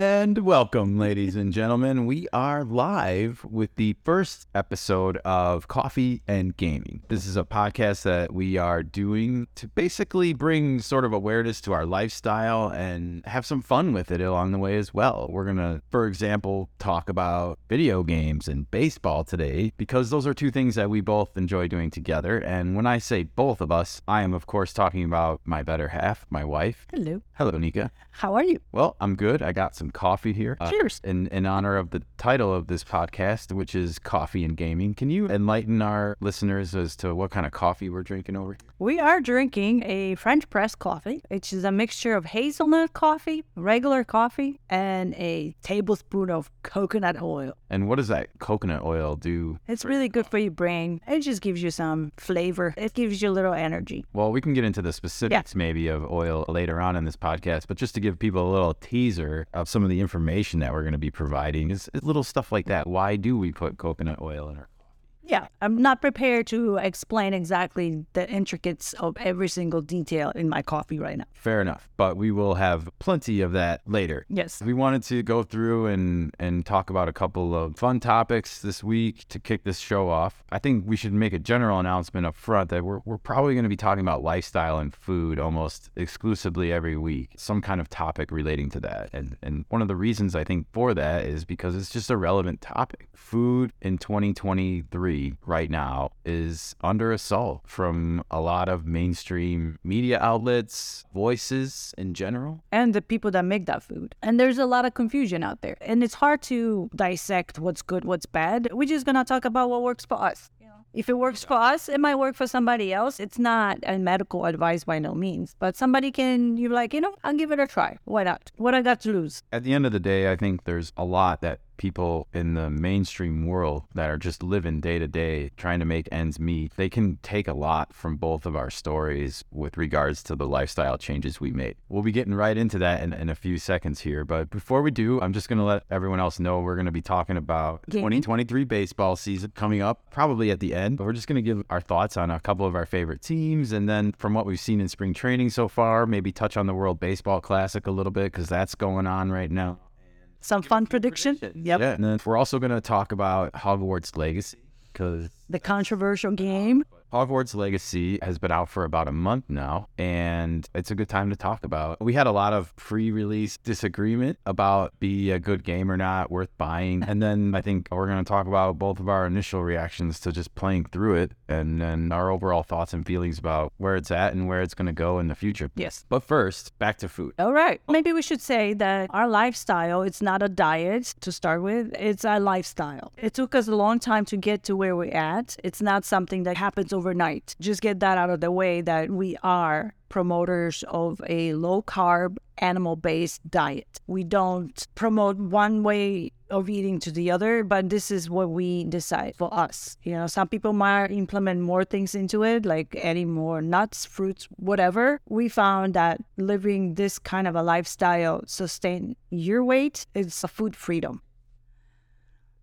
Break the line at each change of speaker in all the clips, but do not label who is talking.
And welcome, ladies and gentlemen. We are live with the first episode of Coffee and Gaming. This is a podcast that we are doing to basically bring sort of awareness to our lifestyle and have some fun with it along the way as well. We're going to, for example, talk about video games and baseball today because those are two things that we both enjoy doing together. And when I say both of us, I am, of course, talking about my better half, my wife.
Hello.
Hello, Nikka.
How are you?
Well, I'm good. I got some coffee here. uh,
Cheers.
in, in honor of the title of this podcast, which is Coffee and Gaming. Can you enlighten our listeners as to what kind of coffee we're drinking over here?
We are drinking a French press coffee, which is a mixture of hazelnut coffee, regular coffee, and a tablespoon of coconut oil.
And what does that coconut oil do?
It's really good for your brain. It just gives you some flavor. It gives you a little energy.
Well, we can get into the specifics maybe of oil later on in this podcast, but just to give people a little teaser of some of the information that we're going to be providing is is little stuff like that. Why do we put coconut oil in our
Yeah, I'm not prepared to explain exactly the intricates of every single detail in my coffee right now.
Fair enough, but we will have plenty of that later.
Yes.
We wanted to go through and and talk about a couple of fun topics this week to kick this show off. I think we should make a general announcement up front that we're we're probably going to be talking about lifestyle and food almost exclusively every week, some kind of topic relating to that. And and one of the reasons I think for that is because it's just a relevant topic. Food in 2023 right now is under assault from a lot of mainstream media outlets, voices in general.
and the people that make that food. And there's a lot of confusion out there. And it's hard to dissect what's good, what's bad. We're just going to talk about what works for us. If it works for us, it might work for somebody else. It's not a medical advice by no means, but somebody can, you're like, you know, I'll give it a try. Why not? What I got to lose?
At the end of the day, I think there's a lot that people in the mainstream world that are just living day to day trying to make ends meet. They can take a lot from both of our stories with regards to the lifestyle changes we made. We'll be getting right into that in, in a few seconds here. But before we do, I'm just going to let everyone else know we're going to be talking about the
Gaming.
2023 baseball season coming up, probably at the end. But we're just going to give our thoughts on a couple of our favorite teams. And then from what we've seen in spring training so far, maybe touch on the World Baseball Classic a little bit because that's going on right now.
Some fun prediction? Yep.
Yeah, and then we're also going to talk about Hogwarts Legacy because
The controversial game.
Hogwarts Legacy has been out for about a month now, and it's a good time to talk about. We had a lot of pre-release disagreement about be a good game or not, worth buying, and then I think we're going to talk about both of our initial reactions to just playing through it, and then our overall thoughts and feelings about where it's at and where it's going to go in the future.
Yes.
But first, back to food.
All right. Maybe we should say that our lifestyle, it's not a diet to start with, it's a lifestyle. It took us a long time to get to where we're at. It's not something that happens overnight. Just get that out of the way that we are promoters of a low carb, animal based diet. We don't promote one way of eating to the other, but this is what we decide for us. You know, some people might implement more things into it, like adding more nuts, fruits, whatever. We found that living this kind of a lifestyle sustain your weight is a food freedom.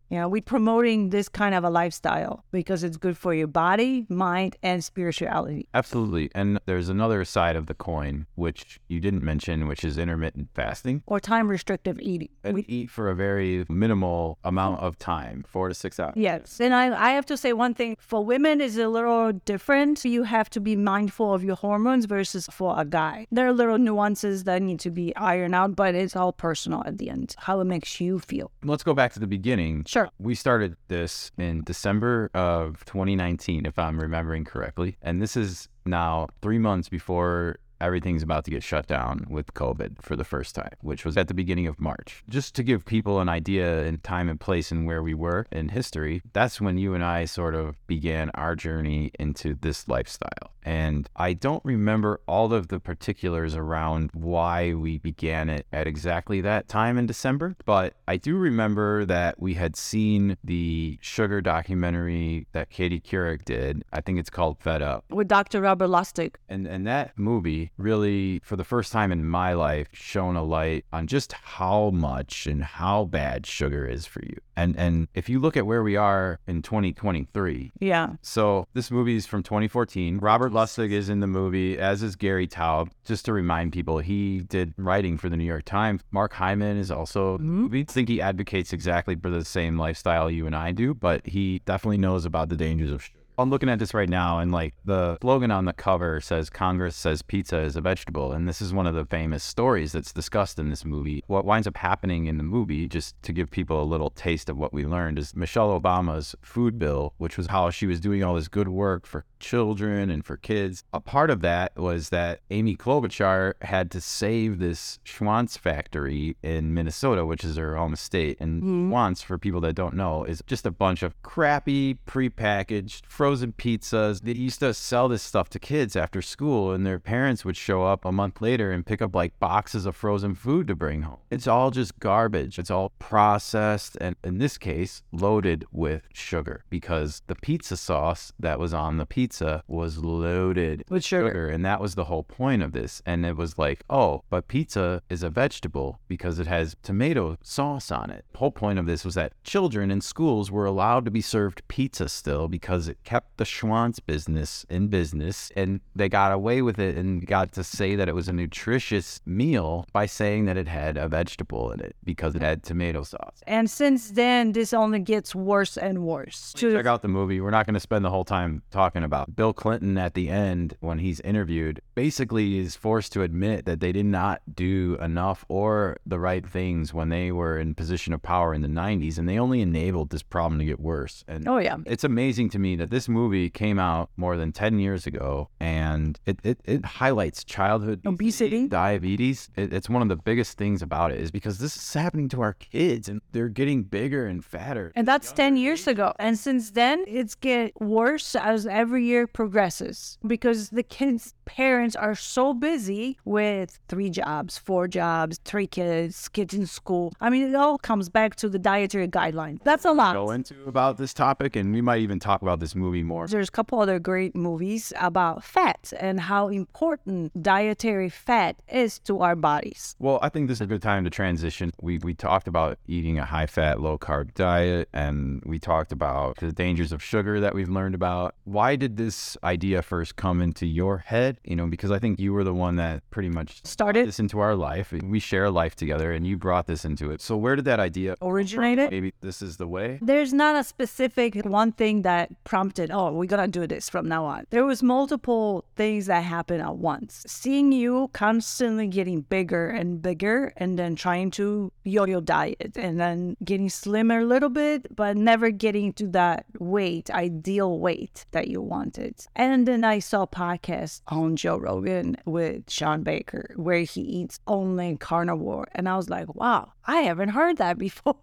You know, we're promoting this kind of a lifestyle because it's good for your body, mind, and spirituality.
Absolutely. And there's another side of the coin, which you didn't mention, which is intermittent fasting.
Or time restrictive eating.
And we eat for a very minimal amount mm-hmm. of time, four to six hours.
Yes. And I, I have to say one thing for women is a little different. You have to be mindful of your hormones versus for a guy. There are little nuances that need to be ironed out, but it's all personal at the end, how it makes you feel.
Let's go back to the beginning.
Sure.
We started this in December of 2019, if I'm remembering correctly. And this is now three months before everything's about to get shut down with COVID for the first time, which was at the beginning of March. Just to give people an idea in time and place and where we were in history, that's when you and I sort of began our journey into this lifestyle. And I don't remember all of the particulars around why we began it at exactly that time in December, but I do remember that we had seen the sugar documentary that Katie Couric did. I think it's called Fed Up.
With Dr. Robert Lustig.
And and that movie really, for the first time in my life, shone a light on just how much and how bad sugar is for you. And and if you look at where we are in 2023,
Yeah.
so this movie is from 2014. Robert Lustig is in the movie, as is Gary Taubes. Just to remind people, he did writing for the New York Times. Mark Hyman is also in the mm-hmm. movie. I think he advocates exactly for the same lifestyle you and I do, but he definitely knows about the dangers of sugar. I'm looking at this right now, and like the slogan on the cover says, Congress says pizza is a vegetable. And this is one of the famous stories that's discussed in this movie. What winds up happening in the movie, just to give people a little taste of what we learned, is Michelle Obama's food bill, which was how she was doing all this good work for children and for kids. A part of that was that Amy Klobuchar had to save this Schwan's factory in Minnesota, which is her home state. And mm-hmm. Schwan's, for people that don't know, is just a bunch of crappy, prepackaged, frozen pizzas. They used to sell this stuff to kids after school, and their parents would show up a month later and pick up like boxes of frozen food to bring home. It's all just garbage. It's all processed, and in this case, loaded with sugar because the pizza sauce that was on the pizza was loaded
With sugar.
sugar. And that was the whole point of this. And it was like, oh, but pizza is a vegetable because it has tomato sauce on it. The whole point of this was that children in schools were allowed to be served pizza still because it kept the Schwan's business in business. And they got away with it and got to say that it was a nutritious meal by saying that it had a vegetable in it because it had tomato sauce.
And since then, this only gets worse and worse. To
Check out the movie. We're not going to spend the whole time talking about Bill Clinton at the end when he's interviewed. Basically, is forced to admit that they did not do enough or the right things when they were in position of power in the 90s, and they only enabled this problem to get worse. And
Oh, yeah.
it's amazing to me that this movie came out more than 10 years ago and it, it, it highlights childhood
Obesity.
diabetes. It, it's one of the biggest things about it is because this is happening to our kids and they're getting bigger and fatter.
And that's 10 years ago. And since then, it's get worse as every year progresses because the kids' parents are so busy with three jobs, four jobs, three kids, kids in school. I mean, it all comes back to the dietary guidelines. That's a lot.
go into about this topic and we might even talk about this movie more.
There's a couple other great movies about fat and how important dietary fat is to our bodies.
Well, I think this is a good time to transition. We we talked about eating a high fat, low carb diet and we talked about the dangers of sugar that we've learned about. Why did this idea first come into your head? You know, because I think you were the one that pretty much
Started
this into our life. We share a life together and you brought this into it. So where did that idea
originate?
maybe this is the way?
There's not a specific one thing that prompted, oh, we're gonna do this from now on. There was multiple things that happened at once. Seeing you constantly getting bigger and bigger and then trying to yo-yo diet and then getting slimmer a little bit, but never getting to that weight, ideal weight that you wanted. And then I saw a podcast on Joe Rogan with Shawn Baker where he eats only carnivore. And I was like, wow, I haven't heard that before.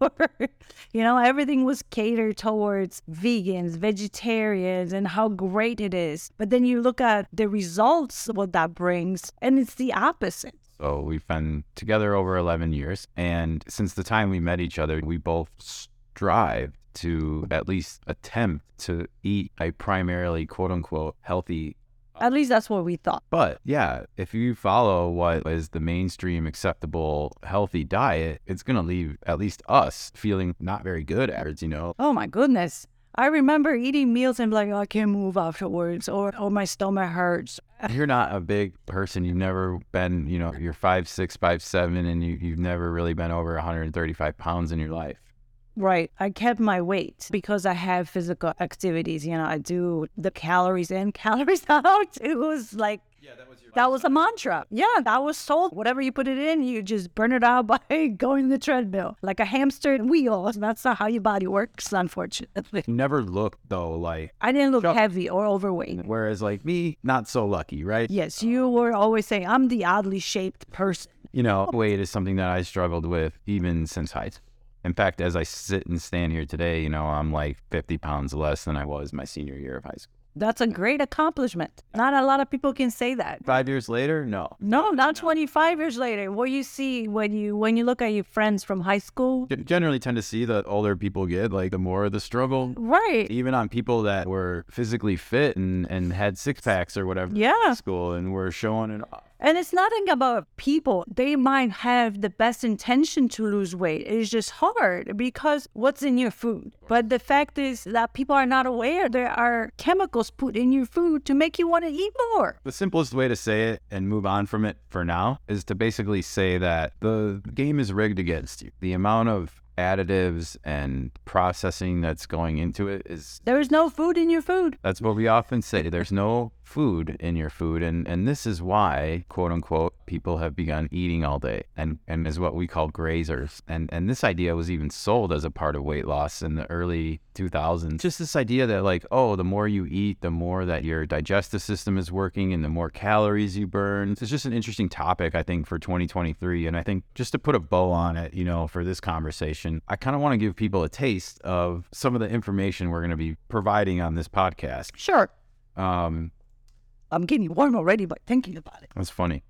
you know, everything was catered towards vegans, vegetarians, and how great it is. But then you look at the results, what that brings, and it's the opposite.
So we've been together over 11 years. And since the time we met each other, we both strive to at least attempt to eat a primarily quote unquote healthy.
At least that's what we thought.
But yeah, if you follow what is the mainstream acceptable healthy diet, it's going to leave at least us feeling not very good afterwards, you know?
Oh my goodness. I remember eating meals and like, oh, I can't move afterwards, or oh, my stomach hurts.
You're not a big person. You've never been, you know, you're five, six, five, seven, and you, you've never really been over 135 pounds in your life.
Right. I kept my weight because I have physical activities. You know, I do the calories in, calories out. It was like, yeah, that was your that was a mantra. Yeah, that was sold. Whatever you put it in, you just burn it out by going the treadmill like a hamster wheel. That's not how your body works, unfortunately.
You never looked though like
I didn't look
Sure.
heavy or overweight.
whereas like me, not so lucky, right?
Yes, you were always saying, I'm the oddly shaped person.
You know, weight is something that I struggled with even since high school. In fact, as I sit and stand here today, you know, I'm like 50 pounds less than I was my senior year of high school.
That's a great accomplishment. Not a lot of people can say that.
Five years later, no.
No, not 25 years later. What you see when you when you look at your friends from high school,
G- Generally tend to see the older people get, like the more the struggle.
right?
Even on people that were physically fit and, and had six packs or whatever
Yeah.
in school and were showing it off.
And it's nothing about people. They might have the best intention to lose weight. It's just hard because what's in your food. But the fact is that people are not aware there are chemicals put in your food to make you want to eat more.
The simplest way to say it and move on from it for now is to basically say that the game is rigged against you. The amount of additives and processing that's going into it is
There is no food in your food.
that's what we often say. There's no food in your food and and this is why quote unquote people have begun eating all day and and is what we call grazers. And and this idea was even sold as a part of weight loss in the early 2000s just this idea that like oh the more you eat the more that your digestive system is working and the more calories you burn. It's just an interesting topic i think for 2023 and i think just to put a bow on it you know for this conversation i kind of want to give people a taste of some of the information we're going to be providing on this podcast.
Sure.
um
I'm getting warm already by thinking about it.
That's funny.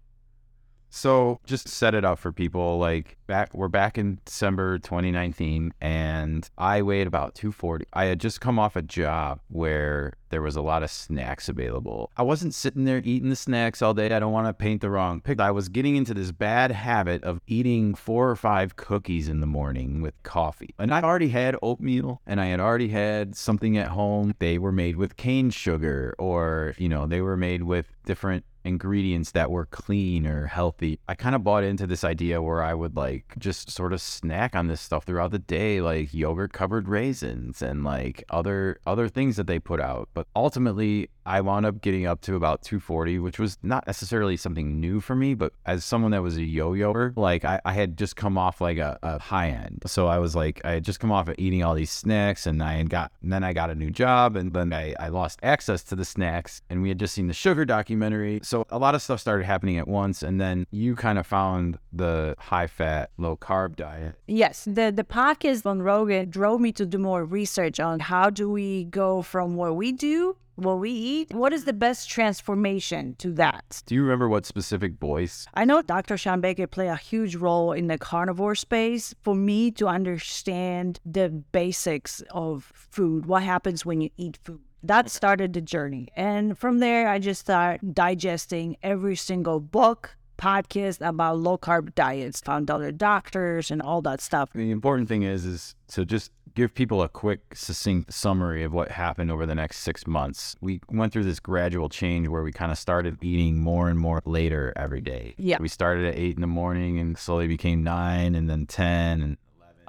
So just set it up for people. Like back, we're back in December 2019, and I weighed about 240. I had just come off a job where there was a lot of snacks available. I wasn't sitting there eating the snacks all day. I don't want to paint the wrong picture. I was getting into this bad habit of eating four or five cookies in the morning with coffee. And I already had oatmeal and I had already had something at home. They were made with cane sugar or, you know, they were made with different ingredients that were clean or healthy. I kind of bought into this idea where I would like just sort of snack on this stuff throughout the day, like yogurt covered raisins and like other other things that they put out. But ultimately, I wound up getting up to about 240, which was not necessarily something new for me, but as someone that was a yo-yoer, like I, I had just come off like a, a high end. So I was like, I had just come off of eating all these snacks and I had got, and then I got a new job and then I, I lost access to the snacks and we had just seen the sugar documentary. So a lot of stuff started happening at once. And then you kind of found the high fat, low carb diet.
Yes, the the podcast on Rogan drove me to do more research on how do we go from what we do, what we eat, what is the best transformation to that.
Do you remember what specific voice?
I know Dr. Shawn Baker played a huge role in the carnivore space for me to understand the basics of food, what happens when you eat food. That started the journey. And from there, I just started digesting every single book, podcast about low carb diets, found other doctors and all that stuff.
The important thing is is to just give people a quick, succinct summary of what happened over the next six months. We went through this gradual change where we kind of started eating more and more later every day.
Yeah.
We started at eight in the morning and slowly became nine and then ten and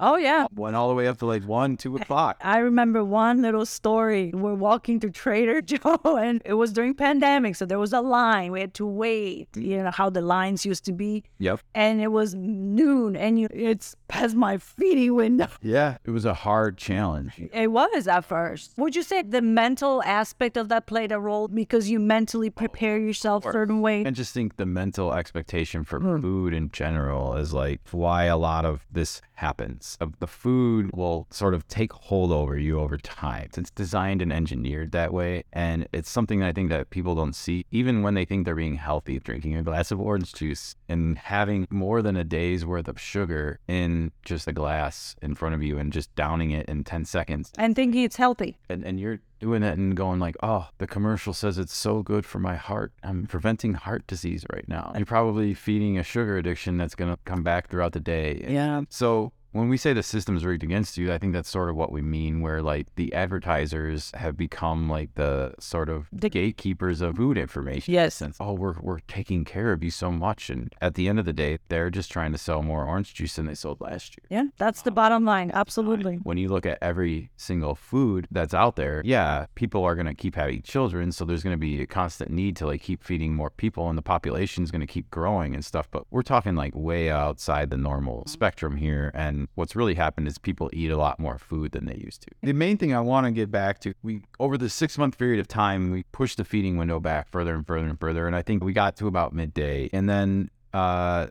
Oh, yeah.
went all the way up to like one, two o'clock.
I remember one little story. We're walking to Trader Joe and it was during pandemic. So there was a line. We had to wait, you know, how the lines used to be.
Yep.
And it was noon and you, it's past my feeding window.
Yeah. It was a hard challenge.
It was at first. Would you say the mental aspect of that played a role because you mentally oh, prepare yourself certain way?
I just think the mental expectation for hmm. food in general is like why a lot of this happens. Of The food will sort of take hold over you over time. It's designed and engineered that way. And it's something that I think that people don't see, even when they think they're being healthy, drinking a glass of orange juice and having more than a day's worth of sugar in just a glass in front of you and just downing it in 10 seconds
And thinking it's healthy.
and, and you're doing it and going like, oh, the commercial says it's so good for my heart. I'm preventing heart disease right now. You're probably feeding a sugar addiction that's going to come back throughout the day.
Yeah.
So when we say the system's rigged against you, I think that's sort of what we mean, where like the advertisers have become like the sort of
The-
gatekeepers of food information.
Yes.
Since, oh, we're, we're taking care of you so much. And at the end of the day, they're just trying to sell more orange juice than they sold last year.
Yeah, that's the um, bottom line. Absolutely.
When you look at every single food that's out there, yeah, people are going to keep having children. So there's going to be a constant need to like keep feeding more people and the population is going to keep growing and stuff. But we're talking like way outside the normal mm-hmm. spectrum here. And what's really happened is people eat a lot more food than they used to. The main thing I want to get back to, we, over the six month period of time, we pushed the feeding window back further and further and further. And I think we got to about midday. And then, uh,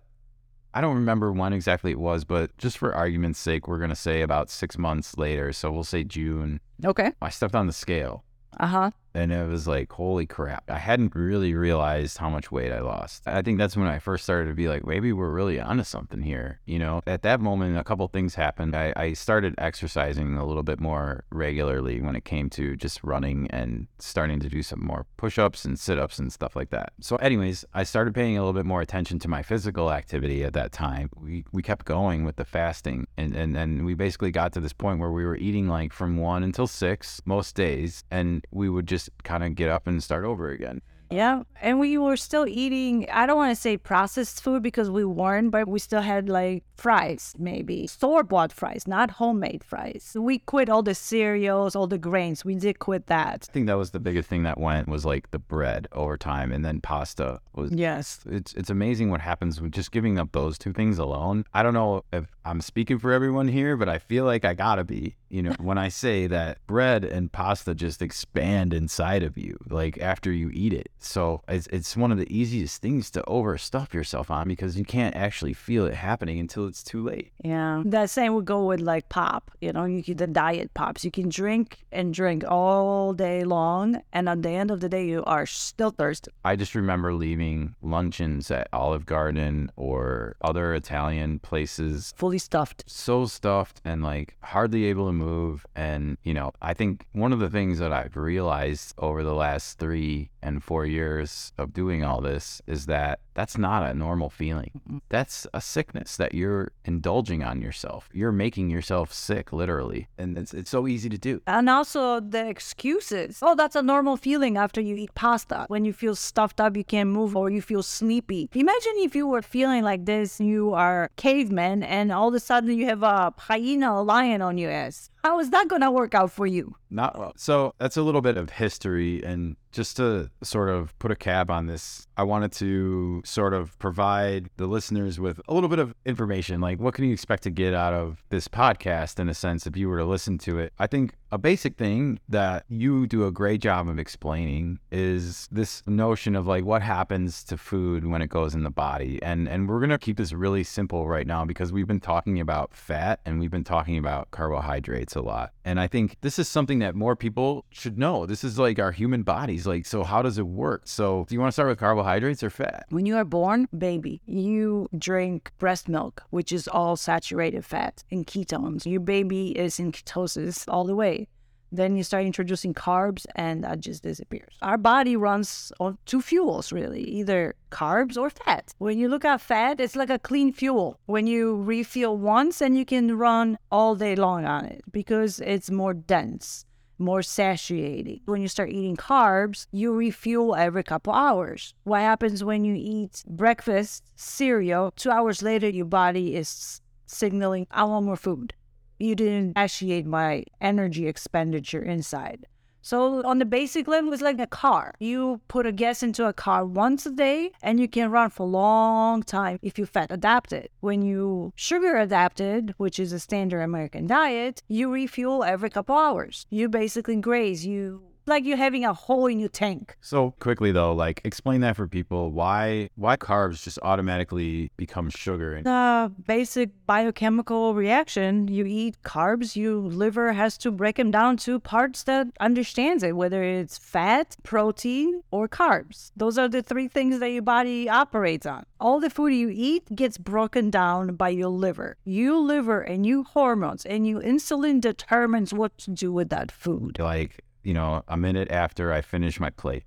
I don't remember when exactly it was, but just for argument's sake, we're going to say about six months later. So we'll say June.
Okay.
I stepped on the scale
Uh huh.
And it was like, holy crap. I hadn't really realized how much weight I lost. I think that's when I first started to be like, maybe we're really onto something here. You know, at that moment, a couple things happened. I, I started exercising a little bit more regularly when it came to just running and starting to do some more push ups and sit ups and stuff like that. So, anyways, I started paying a little bit more attention to my physical activity at that time. We, we kept going with the fasting and, and, and we basically got to this point where we were eating like from one until six most days and we would just kind of get up and start over again.
Yeah. And we were still eating, I don't want to say processed food because we weren't, but we still had like fries, maybe store bought fries, not homemade fries. We quit all the cereals, all the grains. We did quit that.
I think that was the biggest thing that went was like the bread over time and then pasta was
Yes.
it's it's amazing what happens with just giving up those two things alone. I don't know if I'm speaking for everyone here, but I feel like I gotta be. You know, when I say that bread and pasta just expand inside of you, like after you eat it. So it's it's one of the easiest things to overstuff yourself on because you can't actually feel it happening until it's too late.
Yeah. That same would go with like pop. You know, you can the diet pops. You can drink and drink all day long. And at the end of the day, you are still thirsty.
I just remember leaving luncheons at Olive Garden or other Italian places
Fully stuffed.
so stuffed and like hardly able to move. And, you know, I think one of the things that I've realized over the last three and four years of doing all this is that that's not a normal feeling. That's a sickness that you're indulging on yourself. You're making yourself sick, literally. And it's, it's so easy to do.
And also the excuses. Oh, that's a normal feeling after you eat pasta. When you feel stuffed up, you can't move, or you feel sleepy. Imagine if you were feeling like this, you are caveman, and all of a sudden you have a hyena, a lion on your ass. How is that gonna work out for you?
Not well. So that's a little bit of history. And just to sort of put a cap on this, I wanted to sort of provide the listeners with a little bit of information. Like, what can you expect to get out of this podcast in a sense if you were to listen to it? I think a basic thing that you do a great job of explaining is this notion of like what happens to food when it goes in the body. And and we're gonna keep this really simple right now because we've been talking about fat and we've been talking about carbohydrates a lot. And I think this is something that more people should know. This is like our human bodies. Like, so how does it work? So do you want to start with carbohydrates or fat?
When you are born, baby, you drink breast milk, which is all saturated fat and ketones. Your baby is in ketosis all the way. Then you start introducing carbs and that just disappears. Our body runs on two fuels, really, either carbs or fat. When you look at fat, it's like a clean fuel. When you refuel once and you can run all day long on it because it's more dense more satiating. When you start eating carbs, you refuel every couple hours. What happens when you eat breakfast cereal? Two hours later, your body is signaling, I want more food. You didn't satiate my energy expenditure inside. So on the basic level, it's like a car. You put a gas into a car once a day and you can run for a long time if you fat adapted. When you sugar adapted, which is a standard American diet, you refuel every couple hours. You basically graze. You like you're having a hole in your tank.
So quickly though, like explain that for people. Why why carbs just automatically become sugar? And
The basic biochemical reaction. You eat carbs, your liver has to break them down to parts that understands it, whether it's fat, protein, or carbs. Those are the three things that your body operates on. All the food you eat gets broken down by your liver. Your liver and your hormones and your insulin determines what to do with that food.
like, you know, a minute after I finish my plate.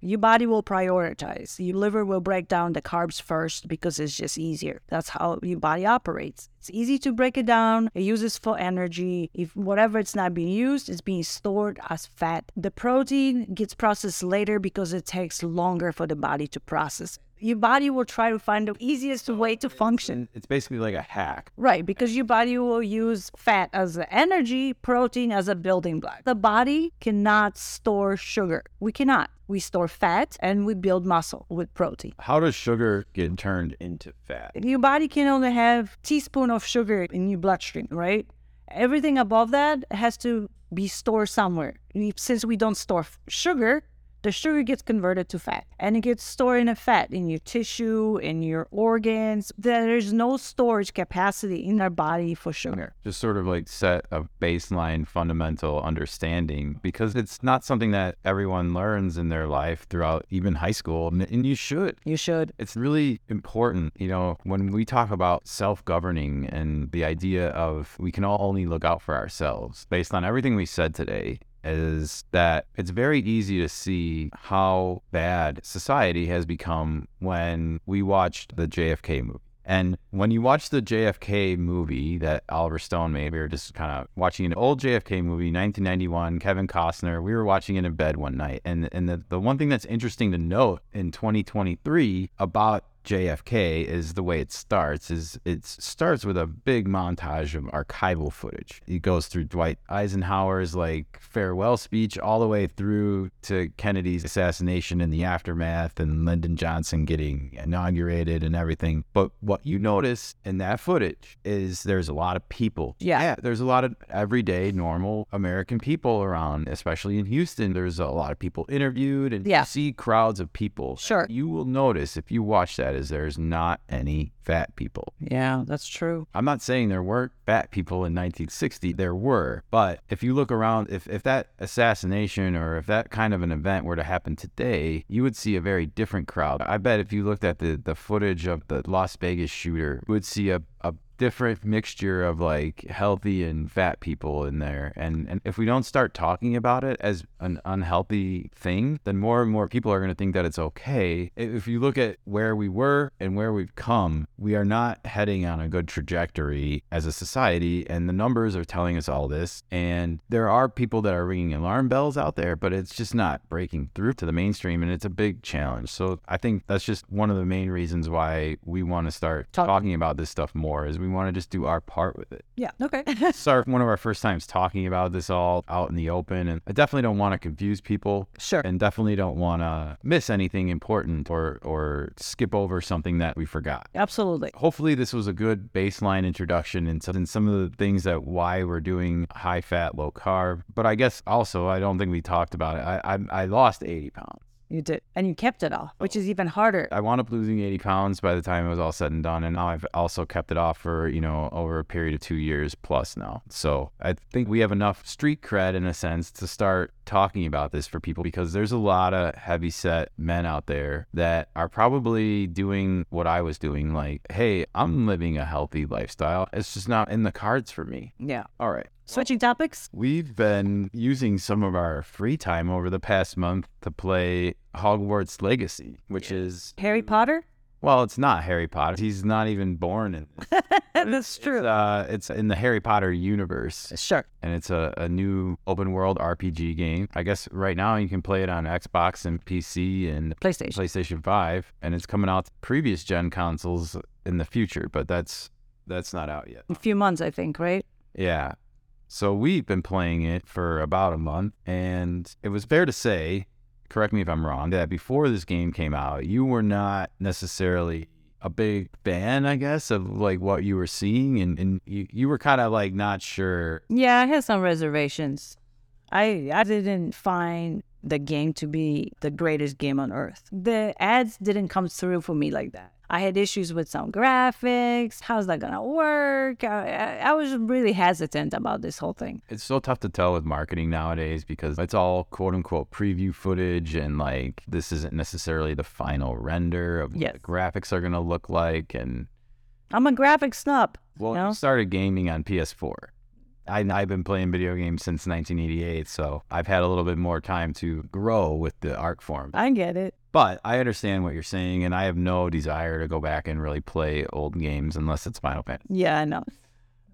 Your body will prioritize. Your liver will break down the carbs first because it's just easier. That's how your body operates. It's easy to break it down. It uses for energy. If whatever it's not being used, it's being stored as fat. The protein gets processed later because it takes longer for the body to process. Your body will try to find the easiest way to function.
It's basically like a hack.
Right, because your body will use fat as the energy, protein as a building block. The body cannot store sugar. We cannot. We store fat and we build muscle with protein.
How does sugar get turned into fat?
Your body can only have teaspoon of sugar in your bloodstream, right? Everything above that has to be stored somewhere. Since we don't store sugar, The sugar gets converted to fat and it gets stored in a fat in your tissue, in your organs. There's no storage capacity in our body for sugar.
Just sort of like set a baseline fundamental understanding because it's not something that everyone learns in their life throughout even high school. And and you should.
You should.
It's really important, you know, when we talk about self governing and the idea of we can all only look out for ourselves based on everything we said today. Is that it's very easy to see how bad society has become when we watched the JFK movie. And when you watch the JFK movie that Oliver Stone made, we were just kind of watching an old JFK movie, 1991, Kevin Costner. We were watching it in bed one night. And, and the, the one thing that's interesting to note in 2023 about JFK is the way it starts is it starts with a big montage of archival footage. It goes through Dwight Eisenhower's like farewell speech all the way through to Kennedy's assassination and the aftermath and Lyndon Johnson getting inaugurated and everything. But what you notice in that footage is there's a lot of people.
Yeah.
there's a lot of everyday normal American people around, especially in Houston. There's a lot of people interviewed and
Yeah.
you see crowds of people.
Sure.
You will notice if you watch that is there's not any fat people.
Yeah, that's true.
I'm not saying there weren't fat people in 1960. There were. But if you look around, if, if that assassination or if that kind of an event were to happen today, you would see a very different crowd. I bet if you looked at the, the footage of the Las Vegas shooter, you would see a, a different mixture of like healthy and fat people in there. And and if we don't start talking about it as an unhealthy thing, then more and more people are going to think that it's okay. If you look at where we were and where we've come, we are not heading on a good trajectory as a society and the numbers are telling us all this. And there are people that are ringing alarm bells out there, but it's just not breaking through to the mainstream and it's a big challenge. So I think that's just one of the main reasons why we want to start
Talk-
talking about this stuff more is we want to just do our part with it.
Yeah. Okay.
It's our one of our first times talking about this all out in the open, and I definitely don't want to confuse people,
sure.
and definitely don't want to miss anything important or or skip over something that we forgot.
Absolutely.
Hopefully, this was a good baseline introduction into in some of the things that why we're doing high fat, low carb. But I guess also I don't think we talked about it. I I, I lost 80 pounds.
You did. And you kept it off, which oh. is even harder.
I wound up losing 80 pounds by the time it was all said and done. And now I've also kept it off for, you know, over a period of two years plus now. So I think we have enough street cred in a sense to start talking about this for people because there's a lot of heavy set men out there that are probably doing what I was doing. Like, hey, I'm living a healthy lifestyle. It's just not in the cards for me.
Yeah.
All right.
Switching topics?
We've been using some of our free time over the past month to play Hogwarts Legacy, which is
Harry Potter?
well, it's not Harry Potter. He's not even born in this.
That's true.
It's, uh, it's in the Harry Potter universe,
sure.
and it's a, a new open world RPG game. I guess right now you can play it on Xbox and PC and
PlayStation.
PlayStation 5, and it's coming out to previous gen consoles in the future, but that's that's not out yet.
A few months, I think, right?
Yeah. So we've been playing it for about a month, and it was fair to say, correct me if I'm wrong, that before this game came out, you were not necessarily a big fan, I guess, of like what you were seeing, and, and you, you were kind of like not sure.
Yeah, I had some reservations. I I didn't find the game to be the greatest game on earth. The ads didn't come through for me like that. I had issues with some graphics. How's that gonna work? I, I, was really hesitant about this whole thing.
It's so tough to tell with marketing nowadays because it's all quote unquote preview footage, and like this isn't necessarily the final render of what
Yes.
the graphics are going to look like, and
I'm a graphic snob.
Well,
No?
I started gaming on PS4. I, I've been playing video games since 1988, so I've had a little bit more time to grow with the art form.
I get it.
But I understand what you're saying, and I have no desire to go back and really play old games unless it's Final Fantasy.
Yeah, I know.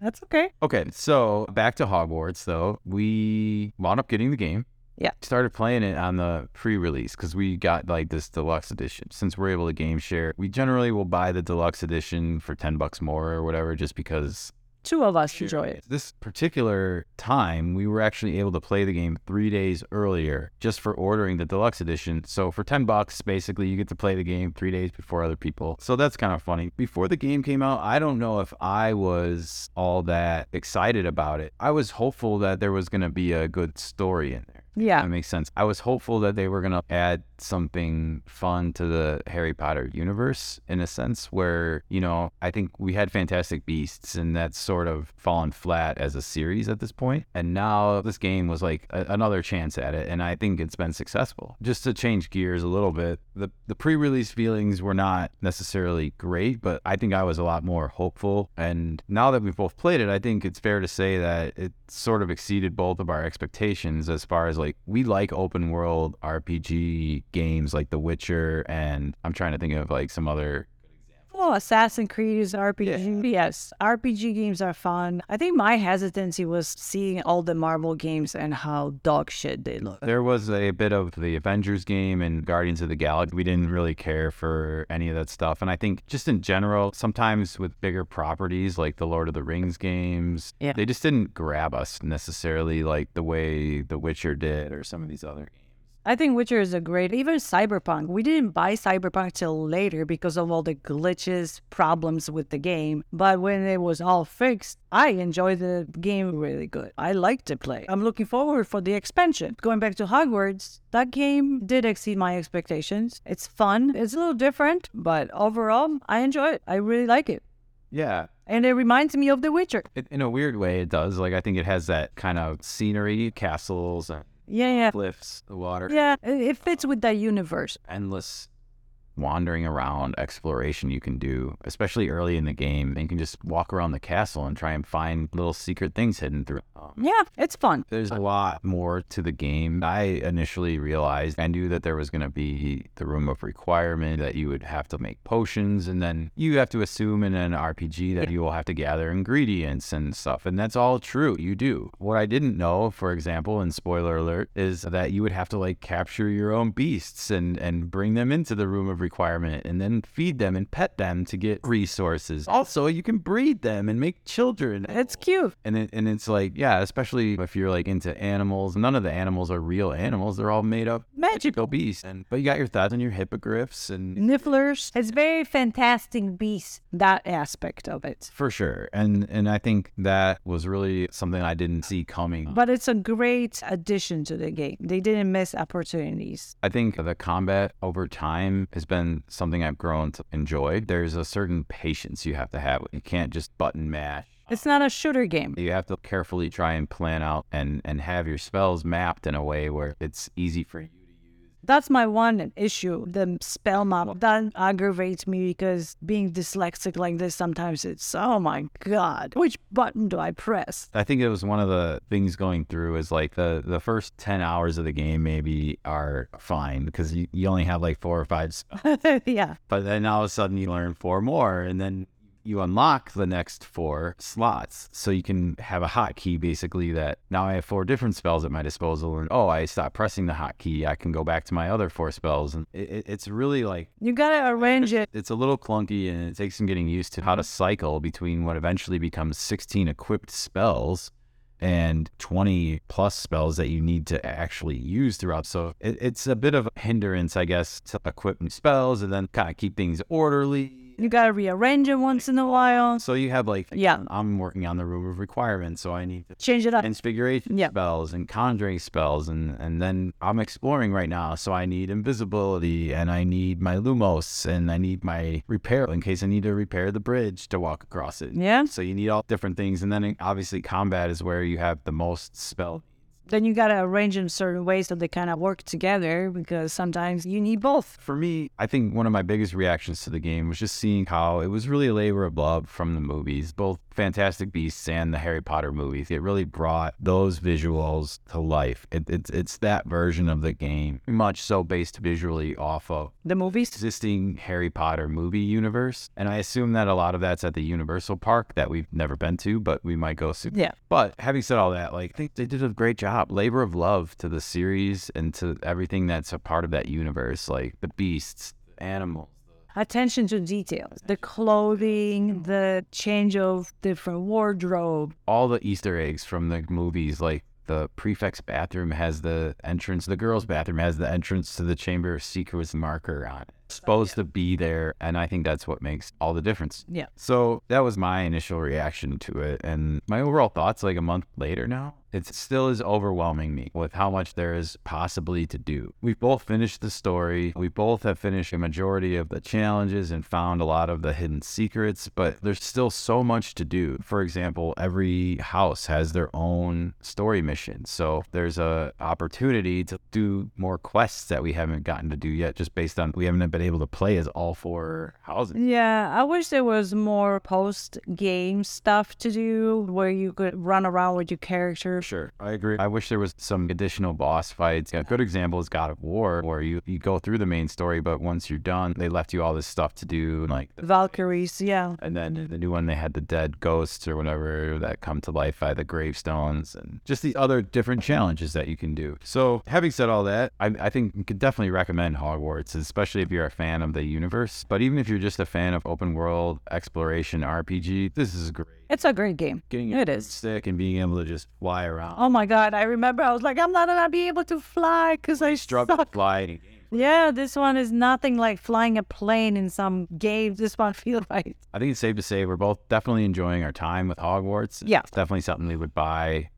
That's okay.
Okay, so back to Hogwarts, though. We wound up getting the game.
Yeah.
Started playing it on the pre-release because we got like this deluxe edition. Since we're able to game share, we generally will buy the deluxe edition for ten bucks more or whatever, just because
Two of us enjoy it.
This particular time, we were actually able to play the game three days earlier just for ordering the deluxe edition. So for 10 bucks, basically, you get to play the game three days before other people. So that's kind of funny. Before the game came out, I don't know if I was all that excited about it. I was hopeful that there was going to be a good story in there.
Yeah.
That makes sense. I was hopeful that they were going to add something fun to the Harry Potter universe in a sense where, you know, I think we had Fantastic Beasts and that's sort of fallen flat as a series at this point. And now this game was like a- another chance at it. And I think it's been successful. Just to change gears a little bit, the, the pre release feelings were not necessarily great, but I think I was a lot more hopeful. And now that we've both played it, I think it's fair to say that it sort of exceeded both of our expectations as far as like we like open world RPG games like The Witcher and I'm trying to think of like some other
Well, Assassin's Creed is RPG. Yes, RPG games are fun. I think my hesitancy was seeing all the Marvel games and how dog shit they look.
There was a bit of the Avengers game and Guardians of the Galaxy. We didn't really care for any of that stuff. And I think just in general, sometimes with bigger properties like the Lord of the Rings games,
Yeah.
they just didn't grab us necessarily like the way The Witcher did or some of these other games.
I think Witcher is a great, even Cyberpunk. We didn't buy Cyberpunk till later because of all the glitches, problems with the game. But when it was all fixed, I enjoyed the game really good. I liked to play. I'm looking forward for the expansion. Going back to Hogwarts, that game did exceed my expectations. It's fun. It's a little different, but overall, I enjoy it. I really like it.
Yeah.
And it reminds me of The Witcher.
It, in a weird way, it does. Like, I think it has that kind of scenery, castles, and
Yeah, yeah.
cliffs, the water.
Yeah, it it fits with that universe.
endless wandering around exploration you can do, especially early in the game. And you can just walk around the castle and try and find little secret things hidden through. Um,
Yeah, it's fun.
there's a lot more to the game. I initially realized I knew that there was going to be the room of requirement that you would have to make potions, and then you have to assume in an RPG that you will have to gather ingredients and stuff. And that's all true. You do. What I didn't know, for example, and spoiler alert, is that you would have to like capture your own beasts and and bring them into the room of requirement and then feed them and pet them to get resources. Also, you can breed them and make children.
It's cute.
And it, and it's like, yeah, especially if you're like into animals. None of the animals are real animals. They're all made up
Magical.
beasts. And but you got your thoughts and your hippogriffs and
Nifflers. It's very fantastic beast, that aspect of it.
for sure. And and I think that was really something I didn't see coming.
But it's a great addition to the game. They didn't miss opportunities.
I think the combat over time has been something I've grown to enjoy. There's a certain patience you have to have. You can't just button mash.
It's not a shooter game.
You have to carefully try and plan out and, and have your spells mapped in a way where it's easy for you to use.
That's my one issue. The spell map that aggravates me because being dyslexic like this sometimes it's oh my god, which button do I press?
I think it was one of the things going through is like the, the first 10 hours of the game maybe are fine because you, you only have like four or five spells.
yeah,
But then all of a sudden you learn four more and then you unlock the next four slots. So you can have a hotkey basically that now I have four different spells at my disposal. And oh, I stop pressing the hotkey. I can go back to my other four spells. And it, it, it's really like,
you gotta arrange it.
it's a little clunky and it takes some getting used to how to mm-hmm. cycle between what eventually becomes 16 equipped spells and 20 plus spells that you need to actually use throughout. So it, it's a bit of a hindrance, I guess, to equip new spells and then kind of keep things orderly.
You gotta rearrange it once in a while.
So you have like,
Yeah.
I'm working on the room of requirements, so I need to
Change it up.
inspiration
Yeah.
spells and conjuring spells and and then I'm exploring right now so I need invisibility and I need my lumos and I need my repair in case I need to repair the bridge to walk across it.
Yeah.
So you need all different things and then obviously combat is where you have the most spell.
Then you gotta arrange them certain ways so they kind of work together because sometimes you need both.
For me, I think one of my biggest reactions to the game was just seeing how it was really a labor of love from the movies, both Fantastic Beasts and the Harry Potter movies. It really brought those visuals to life. It, it's it's that version of the game, much so based visually off of
The movies.
existing Harry Potter movie universe. And I assume that a lot of that's at the Universal Park that we've never been to, but we might go soon.
Yeah.
But having said all that, like I think they did a great job. Labor of love to the series and to everything that's a part of that universe, like the beasts, the animals.
Attention to details. The clothing, the change of different wardrobe.
All the Easter eggs from the movies, like the prefect's bathroom has the entrance, the girls' bathroom has the entrance to the Chamber of Secrets marker on it. Supposed to be there, and I think that's what makes all the difference.
Yeah.
So that was my initial reaction to it. And my overall thoughts, like a month later now, it still is overwhelming me with how much there is possibly to do. We've both finished the story. We both have finished a majority of the challenges and found a lot of the hidden secrets, but there's still so much to do. For example, every house has their own story mission. So there's a opportunity to do more quests that we haven't gotten to do yet just based on we haven't been able to play as all four houses.
Yeah, I wish there was more post game stuff to do where you could run around with your character.
Sure, I agree. I wish there was some additional boss fights. A good example is God of War, where you, you go through the main story, but once you're done, they left you all this stuff to do, like the
Valkyries, yeah.
and then the new one they had the dead ghosts or whatever that come to life by the gravestones and just the other different challenges that you can do so having said all that i, I think you could definitely recommend hogwarts especially if you're a fan of the universe but even if you're just a fan of open world exploration rpg this is great
It's a great game.
getting
It is.
stick and being able to just fly around
Oh my god, I remember I was like, I'm not gonna be able to fly because I
struggle
suck.
flying
Yeah, this one is nothing like flying a plane in some games. This one feels right.
i think it's safe to say we're both definitely enjoying our time with hogwarts
Yeah.
it's definitely something we would buy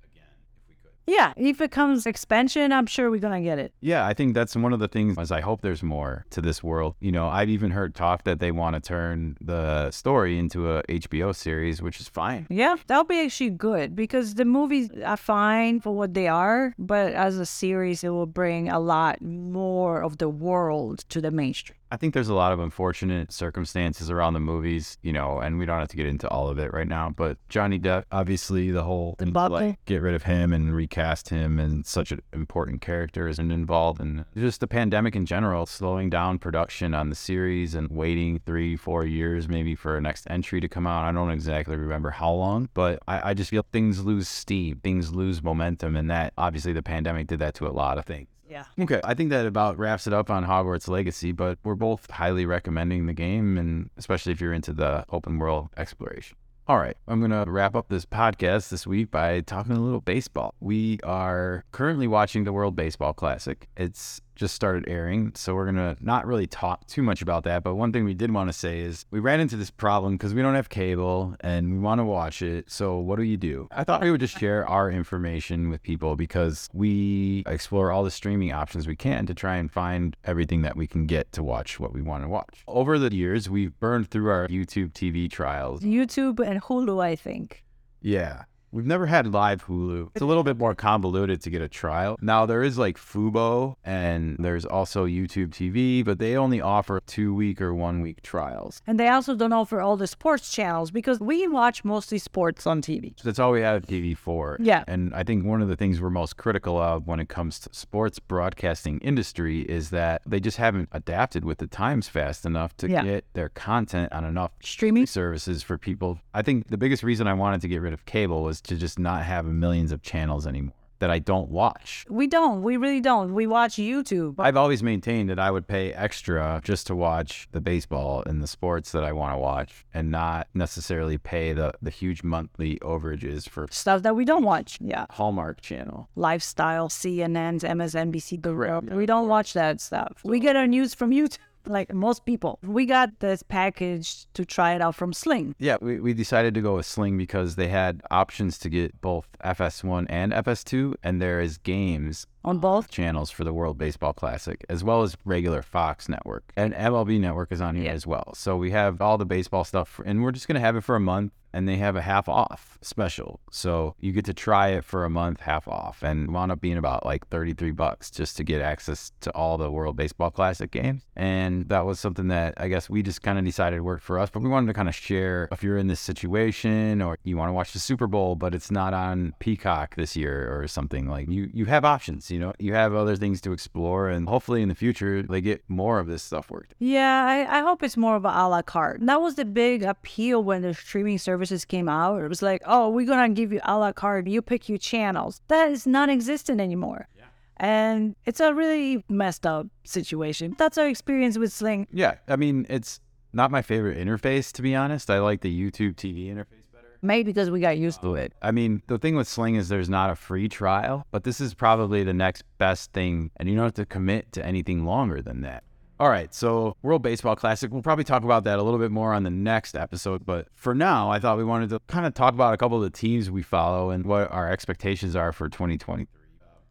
Yeah, if it comes expansion, I'm sure we're gonna get it.
Yeah, I think that's one of the things is I hope there's more to this world. You know, I've even heard talk that they want to turn the story into a HBO series, which is fine.
Yeah, that'll be actually good because the movies are fine for what they are, but as a series, it will bring a lot more of the world to the mainstream.
I think there's a lot of unfortunate circumstances around the movies, you know, and we don't have to get into all of it right now. But Johnny Depp, obviously, the whole thing like get rid of him and recast him, and such an important character isn't involved, and just the pandemic in general, slowing down production on the series and waiting three, four years maybe for a next entry to come out. I don't exactly remember how long, but I, I just feel things lose steam, things lose momentum, and that obviously the pandemic did that to a lot of things.
Yeah.
Okay, I think that about wraps it up on Hogwarts Legacy, but we're both highly recommending the game, and especially if you're into the open world exploration. All right, I'm going to wrap up this podcast this week by talking a little baseball. We are currently watching the World Baseball Classic. It's just started airing, so we're going to not really talk too much about that. But one thing we did want to say is we ran into this problem because we don't have cable and we want to watch it. So, what do you do? I thought we would just share our information with people because we explore all the streaming options we can to try and find everything that we can get to watch what we want to watch. Over the years, we've burned through our YouTube TV trials.
YouTube and Hulu, I think.
Yeah. We've never had live Hulu. It's a little bit more convoluted to get a trial. Now there is like Fubo and there's also YouTube TV, but they only offer two week or one week trials.
And they also don't offer all the sports channels because we watch mostly sports on TV.
So that's all we have TV for.
Yeah.
And I think one of the things we're most critical of when it comes to sports broadcasting industry is that they just haven't adapted with the times fast enough to
Yeah.
get their content on enough
Streaming?
services for people. I think the biggest reason I wanted to get rid of cable was to just not have millions of channels anymore that I don't watch.
We don't. We really don't. We watch YouTube.
I've always maintained that I would pay extra just to watch the baseball and the sports that I want to watch and not necessarily pay the, the huge monthly overages for
Stuff that we don't watch. Yeah.
Hallmark channel.
Lifestyle, CNN's, MSNBC. The
Correct.
We don't watch that stuff. We get our news from YouTube, like most people. We got this package to try it out from Sling.
Yeah, we, we decided to go with Sling because they had options to get both FS1 and FS2, and there is games
On both?
channels for the World Baseball Classic, as well as regular Fox Network. And MLB Network is on here
Yeah.
as well. So we have all the baseball stuff, and we're just going to have it for a month. And they have a half off special. So you get to try it for a month half off and wound up being about like 33 bucks just to get access to all the World Baseball Classic games. And that was something that I guess we just kind of decided worked for us. But we wanted to kind of share if you're in this situation or you want to watch the Super Bowl, but it's not on Peacock this year or something like you, you have options, you know, you have other things to explore. And hopefully in the future, they get more of this stuff worked.
Yeah, I, I hope it's more of a a la carte. That was the big appeal when the streaming services came out. It was like, oh, we're going to give you a la carte. You pick your channels. That is non existent anymore. Yeah. And it's a really messed up situation. That's our experience with Sling.
Yeah. I mean, it's not my favorite interface, to be honest. I like the YouTube TV interface better.
Maybe because we got used to um, it.
I mean, the thing with Sling is there's not a free trial, but this is probably the next best thing, and you don't have to commit to anything longer than that. All right, so World Baseball Classic. We'll probably talk about that a little bit more on the next episode. But for now, I thought we wanted to kind of talk about a couple of the teams we follow and what our expectations are for 2023.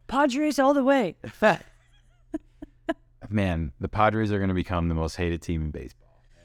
Padres all the way.
Man, the Padres are going to become the most hated team in baseball.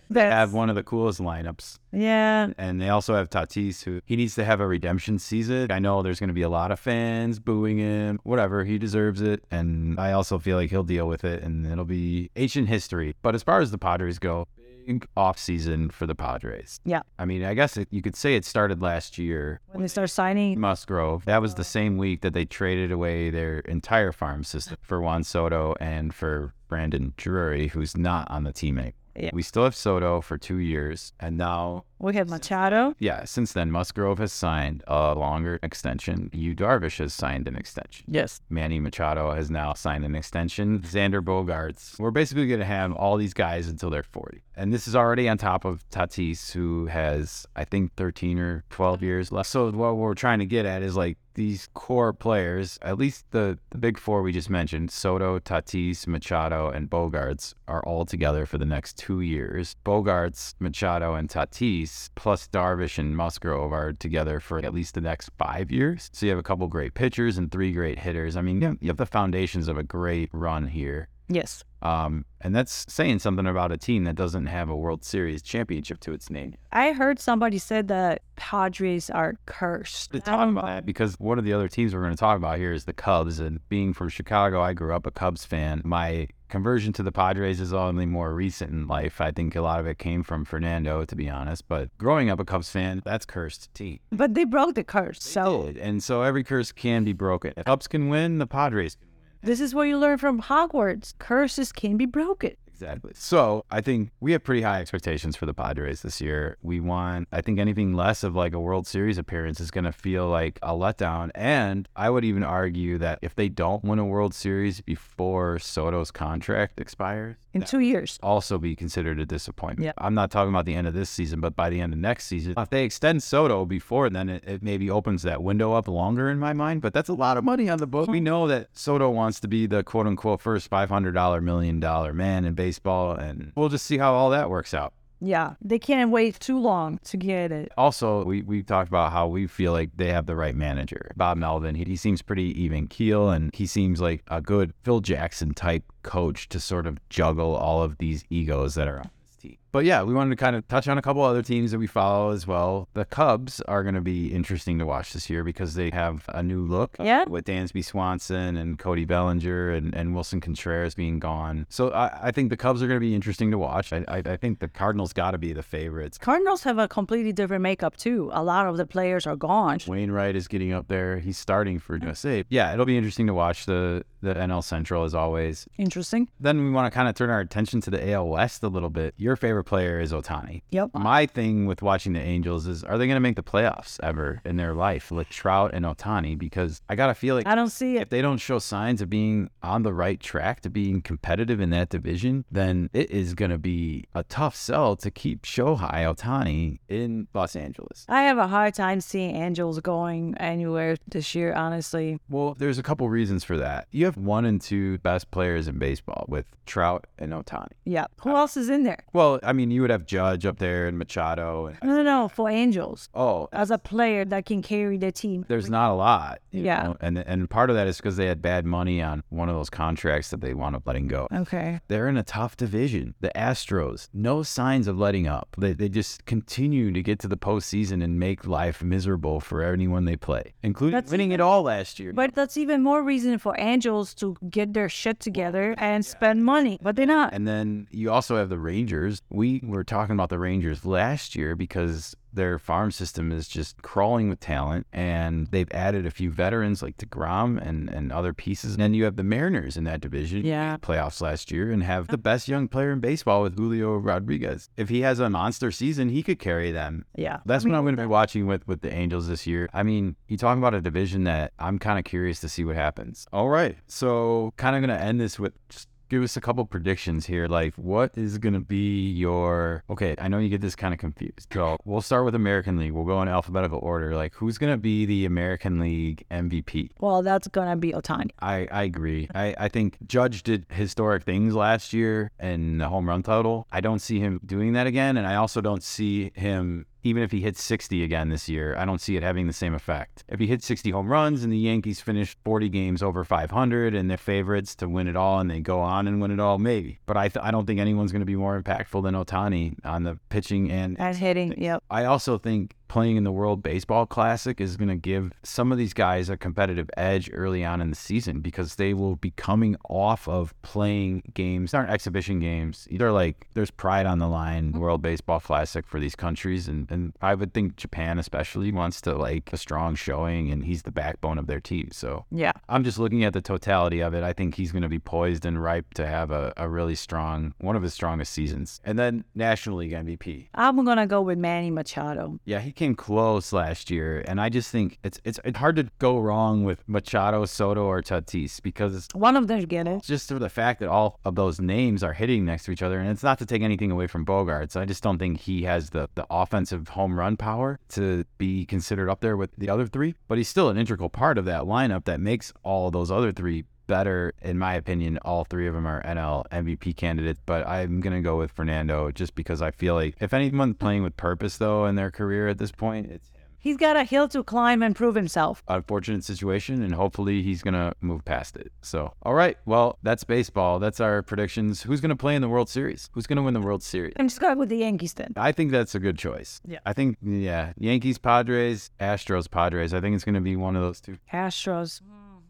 They
That's-
have one of the coolest lineups.
yeah.
And they also have Tatis, who he needs to have a redemption season. I know there's going to be a lot of fans booing him. Whatever, he deserves it. And I also feel like he'll deal with it, and it'll be ancient history. But as far as the Padres go, big off season for the Padres.
Yeah.
I mean, I guess it, you could say it started last year.
When they start signing,
Musgrove. That was the same week that they traded away their entire farm system for Juan Soto and for Brandon Drury, who's not on the team anymore.
Yeah.
We still have Soto for two years, and now
we have Machado.
yeah, since then, Musgrove has signed a longer extension. Yu Darvish has signed an extension.
Yes.
Manny Machado has now signed an extension. Xander Bogaerts. We're basically going to have all these guys until they're 40. And this is already on top of Tatis, who has, I think, 13 or 12 mm-hmm. years left. So, what we're trying to get at is like these core players, at least the, the big four we just mentioned Soto, Tatis, Machado, and Bogaerts are all together for the next two years. Bogaerts, Machado, and Tatis, plus Darvish and Musgrove, are together for at least the next five years. So you have a couple great pitchers and three great hitters. I mean, you have the foundations of a great run here.
Yes.
Um, and that's saying something about a team that doesn't have a World Series championship to its name.
I heard somebody said that Padres are cursed.
to talk about that because one of the other teams we're going to talk about here is the Cubs. And being from Chicago, I grew up a Cubs fan. My conversion to the Padres is only more recent in life. I think a lot of it came from Fernando, to be honest. But growing up a Cubs fan, that's cursed team.
But they broke the curse. So
Did. And so every curse can be broken. If Cubs can win, the Padres can win.
This is what you learn from Hogwarts. Curses can be broken.
Exactly. So I think we have pretty high expectations for the Padres this year. We want, I think anything less of like a World Series appearance is going to feel like a letdown. And I would even argue that if they don't win a World Series before Soto's contract expires,
In two years.
also be considered a disappointment.
Yeah.
I'm not talking about the end of this season, but by the end of next season. If they extend Soto before then, it, it maybe opens that window up longer in my mind, but that's a lot of money on the book. We know that Soto wants to be the quote unquote first $500 million man in baseball, and we'll just see how all that works out.
Yeah. They can't wait too long to get it.
Also, we, we talked about how we feel like they have the right manager. Bob Melvin, he, he seems pretty even keel and he seems like a good Phil Jackson type coach to sort of juggle all of these egos that are on this team. But yeah, we wanted to kind of touch on a couple other teams that we follow as well. The Cubs are going to be interesting to watch this year because they have a new look
Yeah.
with Dansby Swanson and Cody Bellinger and, and Willson Contreras being gone. So I, I think the Cubs are going to be interesting to watch. I, I, I think the Cardinals got to be the favorites.
Cardinals have a completely different makeup too. A lot of the players are gone.
Wainwright is getting up there. He's starting for USA. Yeah, it'll be interesting to watch the the NL Central as always.
Interesting.
Then we want to kind of turn our attention to the AL West a little bit. Your favorite player is Ohtani.
Yep.
My thing with watching the Angels is are they going to make the playoffs ever in their life with Trout and Ohtani? Because I got to feel like
I don't see it.
if they don't show signs of being on the right track to being competitive in that division, then it is going to be a tough sell to keep Shohei Ohtani in Los Angeles.
I have a hard time seeing Angels going anywhere this year, honestly.
Well, there's a couple reasons for that. You have one and two best players in baseball with Trout and Ohtani.
Yeah. Who uh, else is in there?
Well, I mean, you would have Judge up there and Machado. And,
No, no, no. For Angels.
oh,
As a player that can carry the team.
there's not a lot.
Yeah.
know? And and part of that is because they had bad money on one of those contracts that they wound up letting go.
Okay.
They're in a tough division. The Astros, no signs of letting up. They, they just continue to get to the postseason and make life miserable for anyone they play, including
That's
winning
even-
it all last year.
But that's even more reason for Angels to get their shit together and spend money. But they're not.
And then you also have the Rangers. We were talking about the Rangers last year because their farm system is just crawling with talent and they've added a few veterans like DeGrom and, and other pieces. And then you have the Mariners in that division.
Yeah.
Playoffs last year and have the best young player in baseball with Julio Rodriguez. If he has a monster season, he could carry them.
Yeah.
That's what I'm going to be watching with with the Angels this year. I mean, you talk about a division that I'm kind of curious to see what happens. All right, so kind of going to end this with just give us a couple predictions here. Like, what is going to be your. Okay, I know you get this kind of confused. So we'll start with American League. We'll go in alphabetical order. Like, who's going to be the American League MVP?
Well, that's gonna be Ohtani.
I, I agree. I, I think Judge did historic things last year in the home run total. I don't see him doing that again. And I also don't see him, even if he hits 60 again this year, I don't see it having the same effect. If he hits 60 home runs and the Yankees finish 40 games over 500 and they're favorites to win it all and they go on and win it all, maybe. But I, th- I don't think anyone's going to be more impactful than Ohtani on the pitching and
And hitting, yep.
I also think playing in the World Baseball Classic is going to give some of these guys a competitive edge early on in the season because they will be coming off of playing games, aren't exhibition games. They're like, there's pride on the line, mm-hmm. World Baseball Classic for these countries. And, and I would think Japan, especially, wants to like a strong showing, and he's the backbone of their team. So
Yeah.
I'm just looking at the totality of it. I think he's going to be poised and ripe to have a, a really strong, one of his strongest seasons. And then National League MVP.
I'm gonna go with Manny Machado.
Yeah, he came close last year, and I just think it's it's it's hard to go wrong with Machado, Soto, or Tatis because
One of them get it.
just through the fact that all of those names are hitting next to each other, and it's not to take anything away from Bogaerts. I just don't think he has the the offensive home run power to be considered up there with the other three. But he's still an integral part of that lineup that makes all those other three better, in my opinion. All three of them are NL MVP candidates, but I'm gonna go with Fernando just because I feel like if anyone's playing with purpose though in their career at this point, it's him.
He's got a hill to climb and prove himself.
Unfortunate situation, and hopefully he's gonna move past it. So, all right, well, that's baseball. That's our predictions. Who's gonna play in the World Series? Who's gonna win the World Series?
I'm just going with the Yankees then.
I think that's a good choice.
Yeah.
I think yeah, Yankees, Padres, Astros, Padres. I think it's gonna be one of those two.
Astros.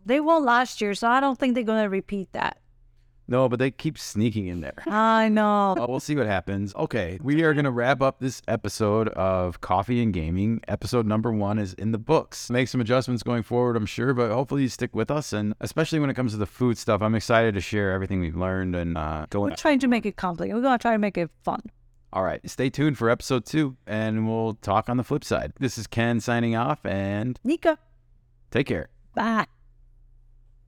They won last year, so I don't think they're gonna repeat that.
No, but they keep sneaking in there.
I know.
Oh, we'll see what happens. Okay, we are going to wrap up this episode of Coffee and Gaming. Episode number one is in the books. Make some adjustments going forward, I'm sure, but hopefully you stick with us. And especially when it comes to the food stuff, I'm excited to share everything we've learned and uh, go
We're trying to make it complicated. We're gonna try to make it fun.
All right, stay tuned for episode two, and we'll talk on the flip side. This is Ken signing off, and
Nikka,
take care.
bye.